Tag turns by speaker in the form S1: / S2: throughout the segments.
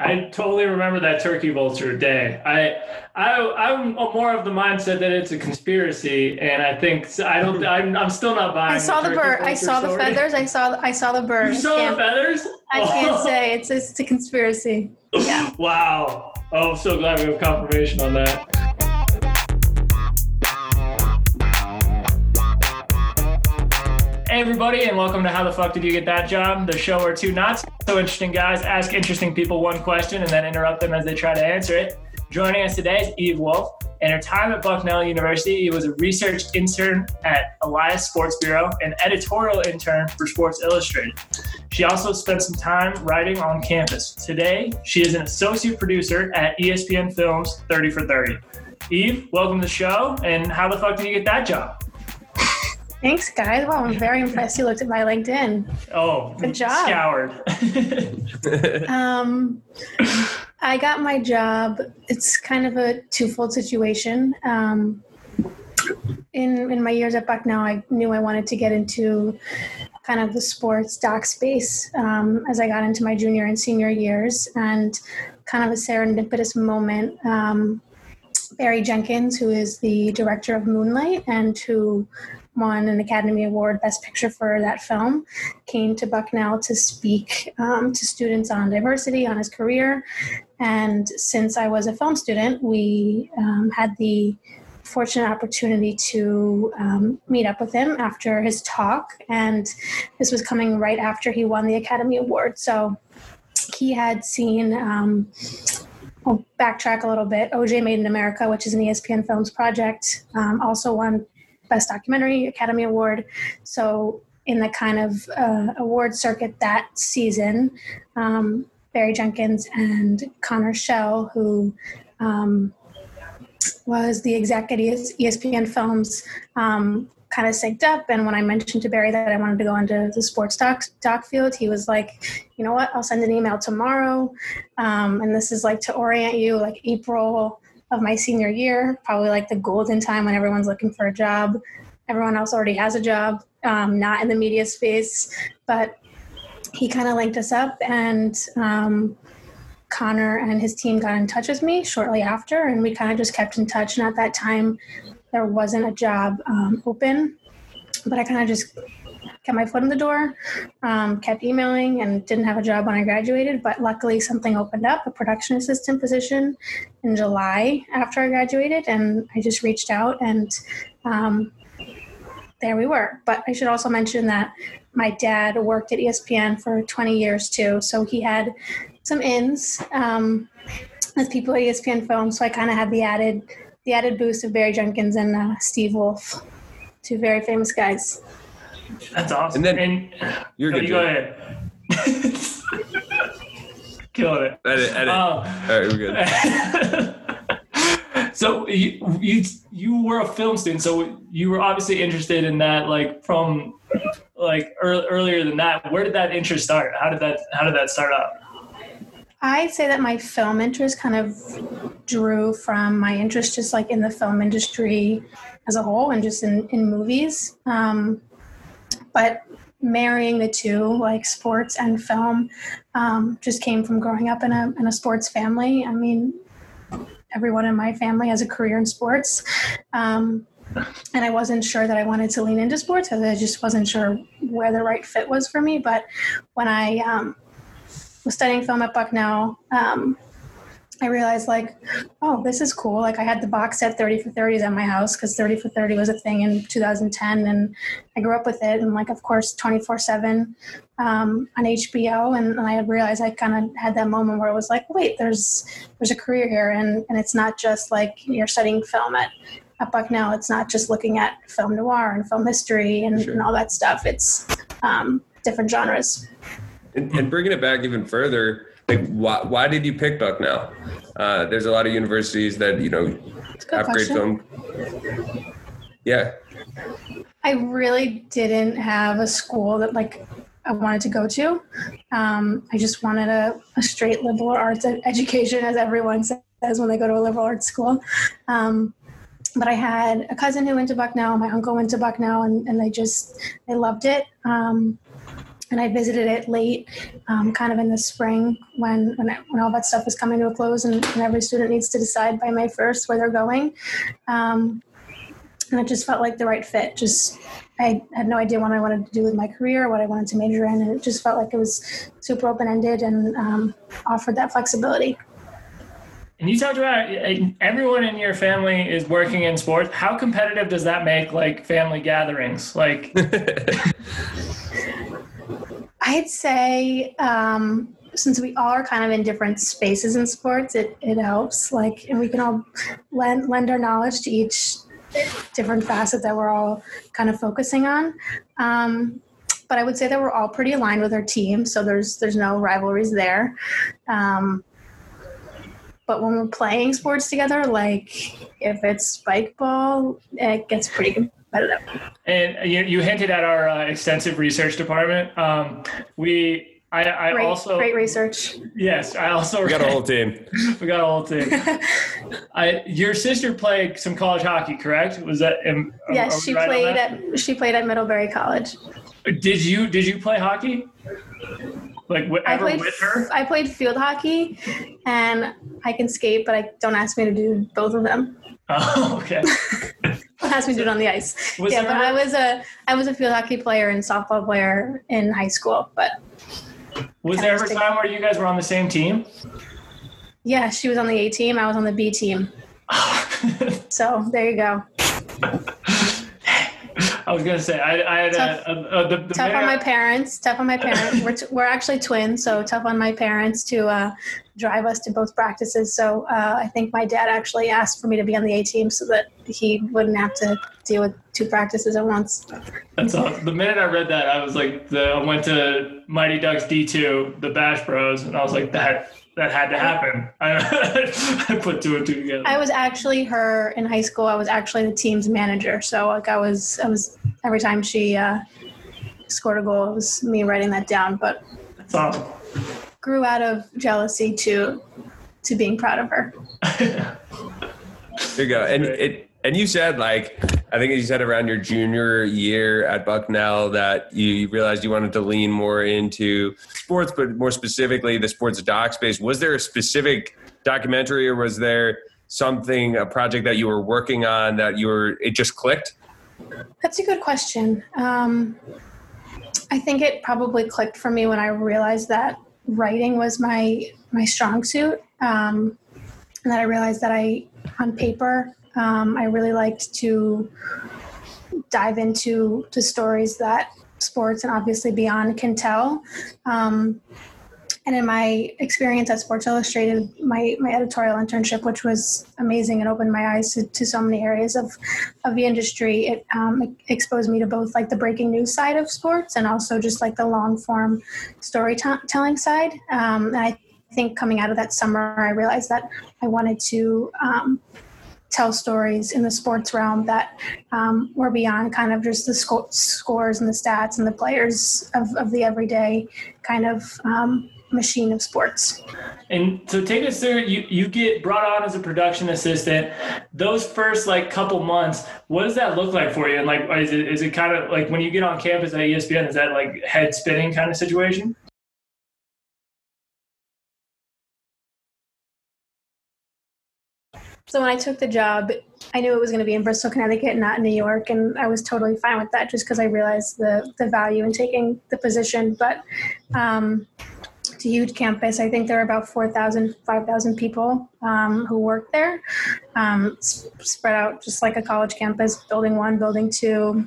S1: I totally remember that turkey vulture day. I, I, I'm more of the mindset that it's a conspiracy, and I think I don't. I'm, I'm still not buying. It.
S2: I saw the,
S1: the
S2: bird. I saw story. the feathers. I saw. I saw the bird.
S1: You saw the feathers?
S2: I can't oh. say it's it's a conspiracy. Yeah.
S1: wow. Oh, I'm so glad we have confirmation on that. Everybody, and welcome to How the Fuck Did You Get That Job? The show where two not so interesting guys ask interesting people one question and then interrupt them as they try to answer it. Joining us today is Eve Wolf. In her time at Bucknell University, he was a research intern at Elias Sports Bureau and editorial intern for Sports Illustrated. She also spent some time writing on campus. Today, she is an associate producer at ESPN Films 30 for 30. Eve, welcome to the show. And how the fuck did you get that job?
S2: Thanks, guys. Wow, I'm very impressed. You looked at my LinkedIn.
S1: Oh,
S2: good job.
S1: Scoured.
S2: um, I got my job. It's kind of a twofold situation. Um, in in my years at Bucknell, I knew I wanted to get into kind of the sports doc space um, as I got into my junior and senior years, and kind of a serendipitous moment. Um, Barry Jenkins, who is the director of Moonlight and who won an Academy Award Best Picture for that film, came to Bucknell to speak um, to students on diversity, on his career. And since I was a film student, we um, had the fortunate opportunity to um, meet up with him after his talk. And this was coming right after he won the Academy Award. So he had seen. Um, I'll backtrack a little bit. OJ Made in America, which is an ESPN Films project, um, also won Best Documentary Academy Award. So in the kind of uh, award circuit that season, um, Barry Jenkins and Connor Schell, who um, was the exec at ESPN Films, um, kind of synced up. And when I mentioned to Barry that I wanted to go into the sports doc, doc field, he was like, you know what, I'll send an email tomorrow. Um, and this is like to orient you, like April of my senior year, probably like the golden time when everyone's looking for a job. Everyone else already has a job, um, not in the media space, but he kind of linked us up and um, Connor and his team got in touch with me shortly after, and we kind of just kept in touch. And at that time, there wasn't a job um, open, but I kind of just kept my foot in the door, um, kept emailing, and didn't have a job when I graduated. But luckily, something opened up a production assistant position in July after I graduated, and I just reached out, and um, there we were. But I should also mention that my dad worked at ESPN for 20 years too, so he had some ins um, as people at ESPN Film. So I kind of had the added the added boost of Barry Jenkins and uh, Steve Wolf, two very famous guys.
S1: That's awesome.
S3: And then and, you're good.
S1: You go ahead. Killing it.
S3: Edit, edit. Uh, All right, we're good.
S1: so you, you you were a film student, so you were obviously interested in that, like from like early, earlier than that. Where did that interest start? How did that how did that start out?
S2: I'd say that my film interest kind of drew from my interest just like in the film industry as a whole and just in, in movies. Um, but marrying the two, like sports and film, um, just came from growing up in a, in a sports family. I mean, everyone in my family has a career in sports. Um, and I wasn't sure that I wanted to lean into sports because I just wasn't sure where the right fit was for me. But when I um, was studying film at Bucknell, um, I realized like, oh, this is cool. Like I had the box set 30 for 30s at my house because 30 for 30 was a thing in 2010 and I grew up with it. And like, of course, 24 seven um, on HBO. And, and I realized I kind of had that moment where it was like, wait, there's, there's a career here. And, and it's not just like you're studying film at, at Bucknell. It's not just looking at film noir and film history and, sure. and all that stuff. It's um, different genres.
S3: And, and bringing it back even further, like why, why did you pick Bucknell? Uh, there's a lot of universities that you know have great film. Yeah.
S2: I really didn't have a school that like I wanted to go to. Um, I just wanted a, a, straight liberal arts education, as everyone says when they go to a liberal arts school. Um, but I had a cousin who went to Bucknell, my uncle went to Bucknell, and, and they just they loved it. Um, and I visited it late, um, kind of in the spring when when, when all that stuff is coming to a close, and, and, every student needs to decide by May first where they're going. Um, and it just felt like the right fit. Just I had no idea what I wanted to do with my career, what I wanted to major in, and it just felt like it was super open ended and um, offered that flexibility.
S1: And you talked about everyone in your family is working in sports. How competitive does that make like family gatherings? Like
S2: I'd say um, since we all are kind of in different spaces in sports, it, it helps. Like, and we can all lend, lend our knowledge to each different facet that we're all kind of focusing on. Um, but I would say that we're all pretty aligned with our team, so there's there's no rivalries there. Um, but when we're playing sports together, like if it's spike ball, it gets pretty competitive.
S1: And you, you hinted at our uh, extensive research department. Um, we I, I
S2: great,
S1: also
S2: great research.
S1: Yes, I also
S3: we got a whole team.
S1: we got a whole team. I, your sister played some college hockey, correct? Was that? Am,
S2: yes, she right played at she played at Middlebury College.
S1: Did you did you play hockey? Like I
S2: played,
S1: with her?
S2: I played field hockey, and I can skate, but I don't ask me to do both of them.
S1: Oh, okay.
S2: Ask me to do it on the ice. Was yeah, but I was a I was a field hockey player and softball player in high school. But
S1: was there ever a time where you guys were on the same team?
S2: Yeah, she was on the A team. I was on the B team. so there you go.
S1: I was gonna say I, I had tough, a, a, a the, the
S2: tough on my parents. Tough on my parents. we're, t- we're actually twins, so tough on my parents to uh, drive us to both practices. So uh, I think my dad actually asked for me to be on the A team so that he wouldn't have to deal with two practices at once.
S1: That's awesome. The minute I read that, I was like, the, I went to Mighty Ducks D two, the Bash Bros, and I was like, that that had to happen. I, I put two and two together.
S2: I was actually her in high school. I was actually the team's manager. So like I was, I was every time she uh, scored a goal, it was me writing that down. But
S1: that's awesome.
S2: Grew out of jealousy to to being proud of her.
S3: there you go. And it and you said like I think you said around your junior year at Bucknell that you realized you wanted to lean more into sports, but more specifically the sports doc space. Was there a specific documentary, or was there something a project that you were working on that you were it just clicked?
S2: That's a good question. Um, I think it probably clicked for me when I realized that writing was my my strong suit, um, and that I realized that I on paper um, I really liked to dive into to stories that sports and obviously beyond can tell. Um, and in my experience at Sports Illustrated, my, my editorial internship, which was amazing and opened my eyes to, to so many areas of, of the industry, it, um, it exposed me to both like the breaking news side of sports and also just like the long form storytelling side. Um, and I think coming out of that summer, I realized that I wanted to um, tell stories in the sports realm that um, were beyond kind of just the sco- scores and the stats and the players of, of the everyday kind of um, machine of sports.
S1: And so take us through, you, you get brought on as a production assistant. Those first like couple months, what does that look like for you? And like, is it, is it kind of like when you get on campus at ESPN, is that like head spinning kind of situation?
S2: So when I took the job, I knew it was going to be in Bristol, Connecticut, not New York, and I was totally fine with that, just because I realized the the value in taking the position. But um, it's a huge campus. I think there are about 4,000, 5,000 people um, who work there, um, spread out just like a college campus. Building one, building two,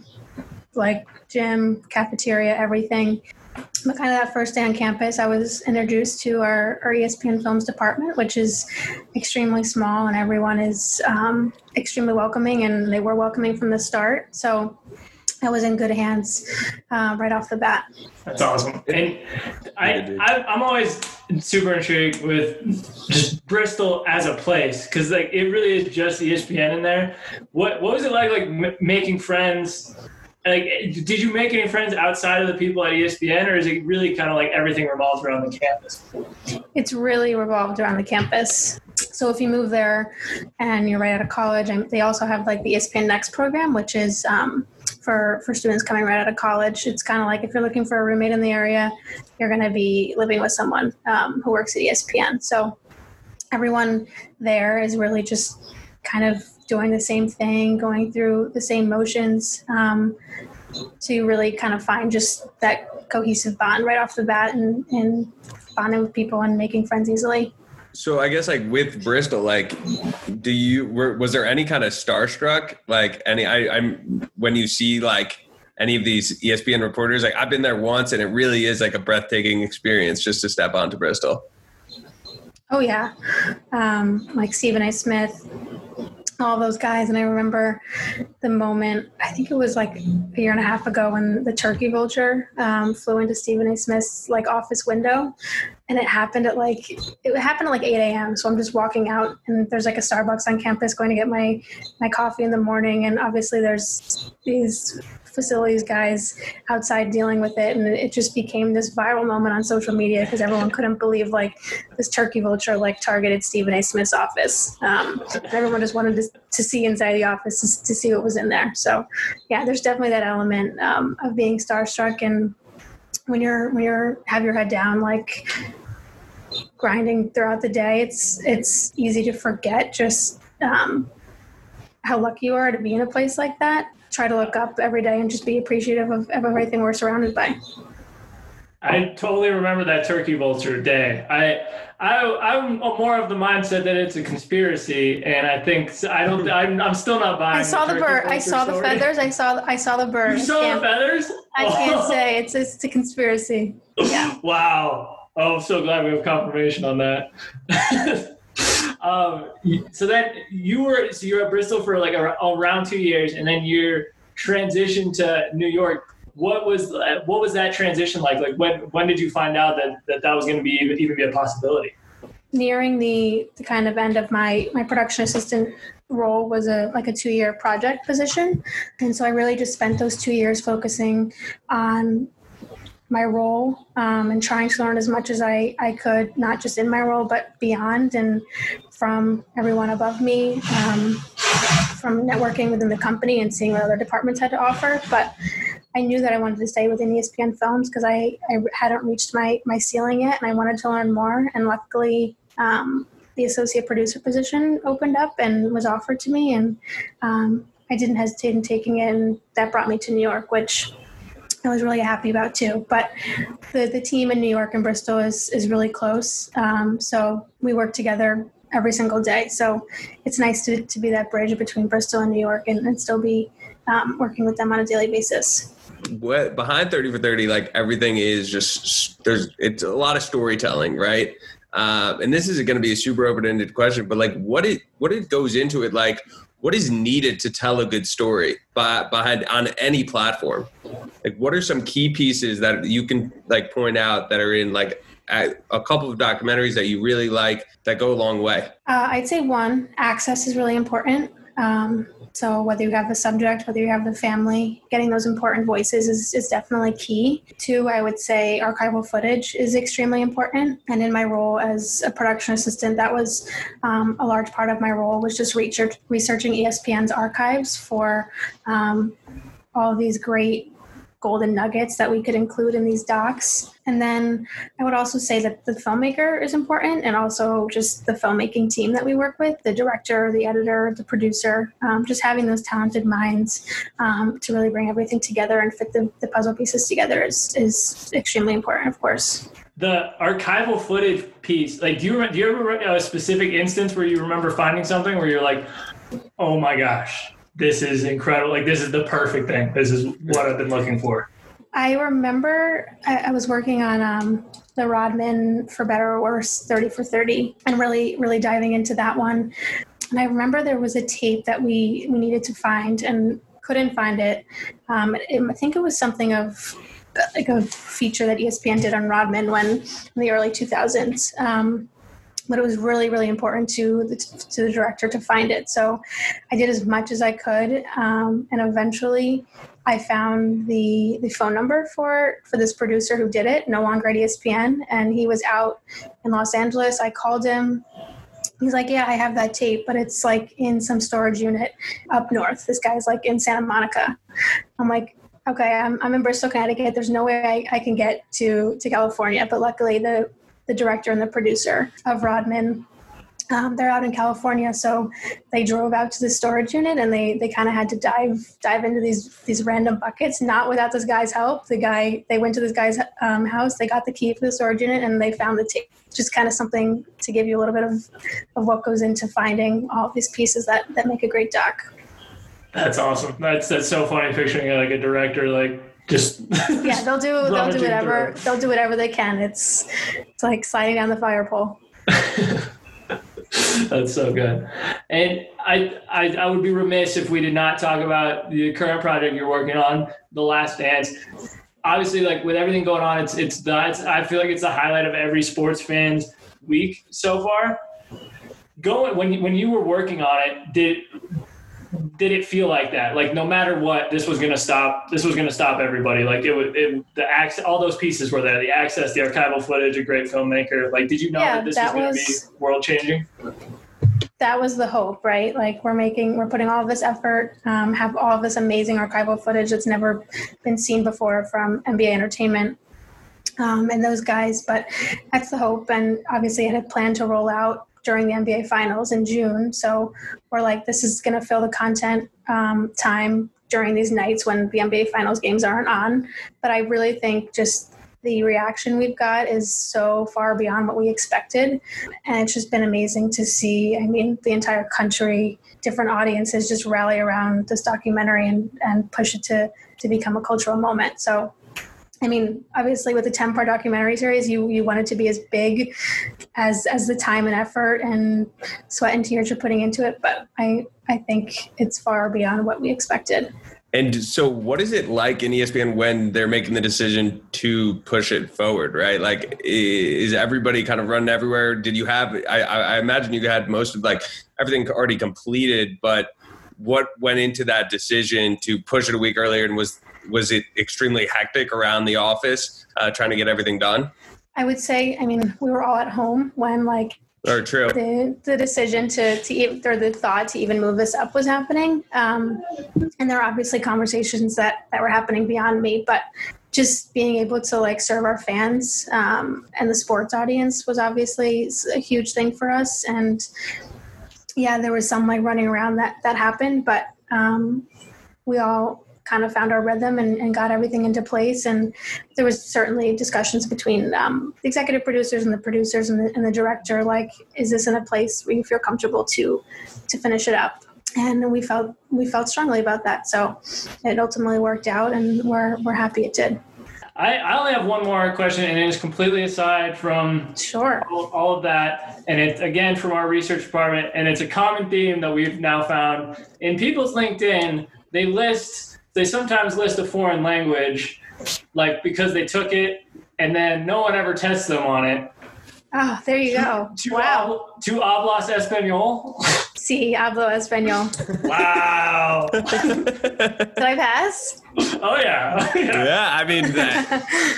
S2: like gym, cafeteria, everything. But kind of that first day on campus, I was introduced to our, our ESPN Films department, which is extremely small, and everyone is um, extremely welcoming, and they were welcoming from the start. So I was in good hands uh, right off the bat.
S1: That's awesome. And I, I, I'm always super intrigued with just Bristol as a place because like it really is just the ESPN in there. What what was it like like m- making friends? Like did you make any friends outside of the people at espn or is it really kind of like everything revolves around the campus
S2: it's really revolved around the campus so if you move there and you're right out of college and they also have like the espn next program which is um, for for students coming right out of college. It's kind of like if you're looking for a roommate in the area, you're going to be living with someone um, who works at ESPN. So everyone there is really just kind of doing the same thing, going through the same motions. Um, you really kind of find just that cohesive bond right off the bat and, and bonding with people and making friends easily.
S3: So I guess like with Bristol, like, do you were, was there any kind of starstruck like any? I, I'm when you see like any of these ESPN reporters, like I've been there once, and it really is like a breathtaking experience just to step onto Bristol.
S2: Oh yeah, um, like Stephen A. Smith, all those guys. And I remember the moment, I think it was like a year and a half ago when the turkey vulture um, flew into Stephen A. Smith's like office window. And it happened at like, it happened at like 8 a.m. So I'm just walking out and there's like a Starbucks on campus going to get my, my coffee in the morning. And obviously there's these facilities guys outside dealing with it and it just became this viral moment on social media because everyone couldn't believe like this turkey vulture like targeted stephen a. Smith's office. Um, everyone just wanted to, to see inside the office to, to, see what was in there. So yeah there's definitely that element um, of being starstruck and when you're when you're have your head down like grinding throughout the day it's it's easy to forget just um, how lucky you are to be in a place like that try to look up every day and just be appreciative of, of everything we're surrounded by.
S1: I totally remember that turkey vulture day. I, I, I'm more of the mindset that it's a conspiracy, and I think I don't. I'm, I'm still not buying. It. I
S2: saw the, the bird. I saw story. the feathers. I saw. I saw the bird.
S1: You saw the feathers.
S2: I can't oh. say it's it's a conspiracy. Yeah.
S1: wow. Oh, I'm so glad we have confirmation on that. Um, so then you were so you were at Bristol for like around two years, and then you transitioned to New York. What was what was that transition like? Like when when did you find out that that, that was going to be even be a possibility?
S2: Nearing the, the kind of end of my my production assistant role was a like a two year project position, and so I really just spent those two years focusing on my role um, and trying to learn as much as I, I could, not just in my role, but beyond and from everyone above me, um, from networking within the company and seeing what other departments had to offer. But I knew that I wanted to stay within ESPN Films because I, I hadn't reached my, my ceiling yet and I wanted to learn more. And luckily, um, the associate producer position opened up and was offered to me. And um, I didn't hesitate in taking it. And that brought me to New York, which I was really happy about too. But the, the team in New York and Bristol is, is really close. Um, so we work together every single day. So it's nice to, to be that bridge between Bristol and New York and, and still be um, working with them on a daily basis.
S3: What, behind 30 for 30, like everything is just, there's, it's a lot of storytelling, right? Uh, and this is going to be a super open-ended question, but like what it, what it goes into it, like what is needed to tell a good story by, behind on any platform like what are some key pieces that you can like point out that are in like a, couple of documentaries that you really like that go a long way
S2: uh, i'd say one access is really important um, so whether you have the subject, whether you have the family, getting those important voices is, is definitely key. Two, I would say archival footage is extremely important. And in my role as a production assistant, that was um, a large part of my role was just research, researching ESPN's archives for um, all these great golden nuggets that we could include in these docs. And then I would also say that the filmmaker is important and also just the filmmaking team that we work with the director, the editor, the producer, um, just having those talented minds um, to really bring everything together and fit the, the puzzle pieces together is, is extremely important, of course
S1: the archival footage piece like do you remember, do you ever a specific instance where you remember finding something where you're like oh my gosh this is incredible. Like this is the perfect thing. This is what I've been looking for.
S2: I remember I, I was working on um, the Rodman for better or worse 30 for 30 and really, really diving into that one. And I remember there was a tape that we, we needed to find and couldn't find it. Um, it I think it was something of like a feature that ESPN did on Rodman when in the early 2000s. Um, but it was really really important to the, to the director to find it so i did as much as i could um, and eventually i found the the phone number for for this producer who did it no longer at espn and he was out in los angeles i called him He's like, yeah, I have that tape, but it's like in some storage unit up north. This guy's like in Santa Monica. I'm like, okay, I'm, I'm in Bristol, Connecticut. There's no way I, I can get to, to California. But luckily, the, the director and the producer of Rodman um, they're out in California, so they drove out to the storage unit and they they kind of had to dive dive into these these random buckets, not without this guy's help. The guy they went to this guy's um, house, they got the key for the storage unit, and they found the tape. Just kind of something to give you a little bit of of what goes into finding all these pieces that that make a great doc.
S1: That's awesome. That's that's so funny picturing like a director like just
S2: yeah they'll do they'll do whatever they'll do whatever they can. It's it's like sliding down the fire pole.
S1: That's so good. And I, I, I would be remiss if we did not talk about the current project you're working on, The Last Dance. Obviously, like with everything going on, it's it's the it's, I feel like it's the highlight of every sports fan's week so far. Going when when you were working on it, did did it feel like that? Like no matter what, this was gonna stop. This was gonna stop everybody. Like it would. It, the access, all those pieces were there. The access, the archival footage, a great filmmaker. Like, did you know yeah, that this that was gonna be world changing?
S2: That was the hope, right? Like we're making, we're putting all this effort, um, have all this amazing archival footage that's never been seen before from NBA Entertainment. Um, and those guys, but that's the hope. And obviously, it had planned to roll out during the NBA Finals in June. So we're like, this is going to fill the content um, time during these nights when the NBA Finals games aren't on. But I really think just the reaction we've got is so far beyond what we expected. And it's just been amazing to see. I mean, the entire country, different audiences just rally around this documentary and, and push it to, to become a cultural moment. So I mean, obviously, with a ten-part documentary series, you you want it to be as big as as the time and effort and sweat and tears you're putting into it. But I I think it's far beyond what we expected.
S3: And so, what is it like in ESPN when they're making the decision to push it forward? Right, like is everybody kind of running everywhere? Did you have? I, I imagine you had most of like everything already completed, but what went into that decision to push it a week earlier and was was it extremely hectic around the office uh, trying to get everything done?
S2: I would say, I mean, we were all at home when like
S3: or true.
S2: the, the decision to to or the thought to even move this up was happening. Um, and there are obviously conversations that that were happening beyond me but just being able to like serve our fans um, and the sports audience was obviously a huge thing for us. And yeah there was some like running around that that happened but um, we all kind of found our rhythm and, and got everything into place. And there was certainly discussions between um, the executive producers and the producers and the, and the director, like, is this in a place where you feel comfortable to to finish it up? And we felt we felt strongly about that. So it ultimately worked out, and we're we're happy it did.
S1: I, I only have one more question, and it's completely aside from
S2: sure
S1: all, all, of that, and it's again from our research department, and it's a common theme that we've now found in people's LinkedIn. They list they sometimes list a foreign language, like because they took it and then no one ever tests them on it.
S2: Oh, there you go.
S1: Tu, wow. Tu hablas español?
S2: Sí, hablo español.
S1: Wow.
S2: Did I pass?
S1: Oh yeah.
S3: yeah. yeah. I mean,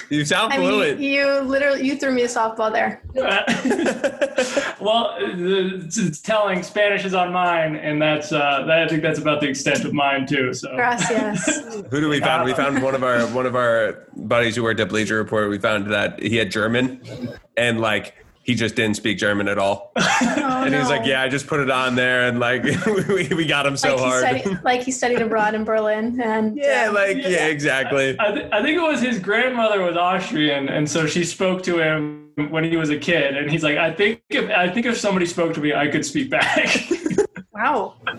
S3: you sound I fluent.
S2: Mean, you literally you threw me a softball there.
S1: well, it's telling Spanish is on mine, and that's uh, that, I think that's about the extent of mine too. So.
S2: Gracias.
S3: Who do we found? We found one of our one of our buddies who worked at Bleacher Report. We found that he had German, and like he just didn't speak German at all. Oh, and he was like, "Yeah, I just put it on there, and like we, we got him so
S2: like
S3: hard."
S2: Studied, like he studied abroad in Berlin, and
S3: yeah, like yeah, yeah exactly.
S1: I, th- I think it was his grandmother was Austrian, and so she spoke to him when he was a kid, and he's like, "I think if I think if somebody spoke to me, I could speak back."
S2: wow. I'm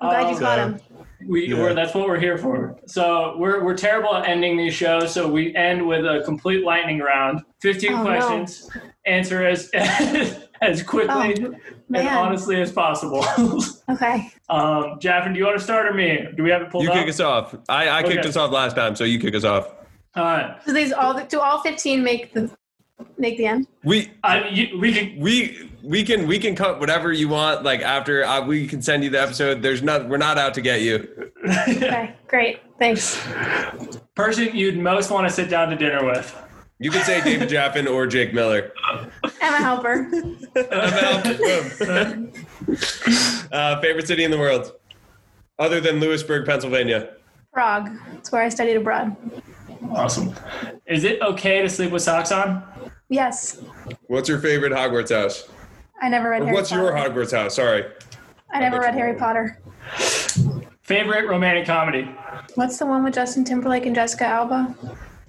S2: glad um, you caught him
S1: we yeah. that's what we're here for. So we're we're terrible at ending these shows. So we end with a complete lightning round. Fifteen oh, questions. No. Answer as as quickly oh, and honestly as possible.
S2: okay.
S1: Um, Jaffin, do you want to start or me? Do we have it pulled
S3: you
S1: up?
S3: kick us off. I, I okay. kicked us off last time, so you kick us off.
S1: All right.
S2: So these all do all fifteen make the make the end?
S3: We
S1: I, you, we can
S3: we we can we can cut whatever you want. Like after uh, we can send you the episode. There's not we're not out to get you.
S2: okay, great. Thanks.
S1: Person you'd most want to sit down to dinner with.
S3: You could say David Jaffin or Jake Miller.
S2: I'm a helper.
S3: uh, favorite city in the world, other than Lewisburg, Pennsylvania.
S2: Prague. It's where I studied abroad.
S1: Awesome. Is it okay to sleep with socks on?
S2: Yes.
S3: What's your favorite Hogwarts house?
S2: I never read
S3: Or
S2: Harry
S3: what's
S2: Potter.
S3: your Hogwarts house? Sorry.
S2: I never read Harry Potter.
S1: Favorite romantic comedy?
S2: What's the one with Justin Timberlake and Jessica Alba?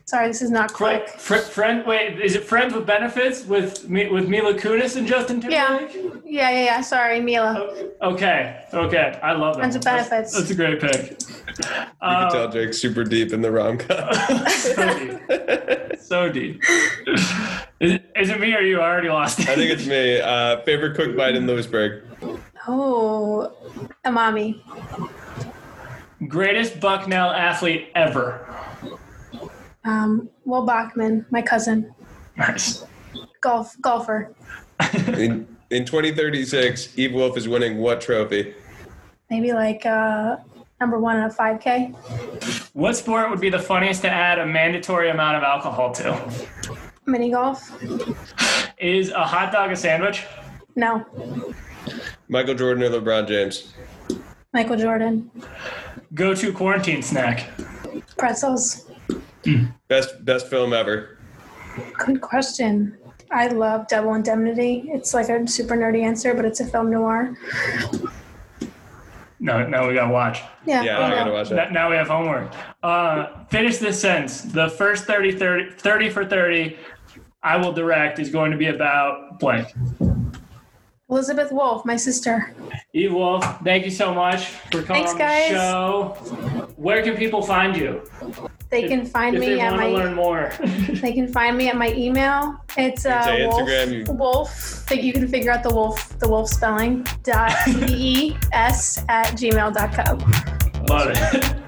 S2: Sorry, this is not
S1: Fr-
S2: quick.
S1: fr- friend, wait, is it Friends with Benefits with Mi- with Mila Kunis and Justin
S2: Yeah.
S1: Timberlake?
S2: Yeah, yeah, yeah. Sorry, Mila.
S1: Okay, okay, I love that.
S2: Friends
S1: one.
S2: with Benefits.
S1: That's, a great pick.
S3: You can
S1: Uh,
S3: tell Jake's super deep in the rom com.
S1: so deep. So deep. Is it, is it me or you? I already lost it.
S3: I think it's me. Uh, favorite cook bite in Lewisburg.
S2: Oh, Amami.
S1: Greatest Bucknell athlete ever.
S2: Um, Will Bachman, my cousin.
S1: Nice.
S2: Golf, golfer.
S3: In, in 2036, Eve Wolf is winning what trophy?
S2: Maybe like uh, number one in a 5K.
S1: What sport would be the funniest to add a mandatory amount of alcohol to?
S2: Mini golf.
S1: Is a hot dog a sandwich?
S2: No.
S3: Michael Jordan or LeBron James?
S2: Michael Jordan.
S1: Go to quarantine snack.
S2: Pretzels.
S3: Best best film ever.
S2: Good question. I love Double Indemnity. It's like a super nerdy answer, but it's a film noir.
S1: No, no, we gotta watch.
S2: Yeah.
S3: Yeah,
S2: I
S3: I
S2: know.
S3: gotta watch
S1: N-
S3: that.
S1: Now we have homework. Uh, finish this sentence. The first 30, 30, 30 for 30 I will direct is going to be about blank.
S2: Elizabeth Wolf, my sister.
S1: Eve Wolf, thank you so much for coming
S2: Thanks,
S1: on
S2: guys.
S1: the show. Where can people find you?
S2: They can find me at my
S1: learn more.
S2: they can find me at my email. It's uh,
S3: say
S2: wolf,
S3: Instagram, you-
S2: wolf. Think you can figure out the wolf the wolf spelling dot e s at gmail.com.
S1: Love it.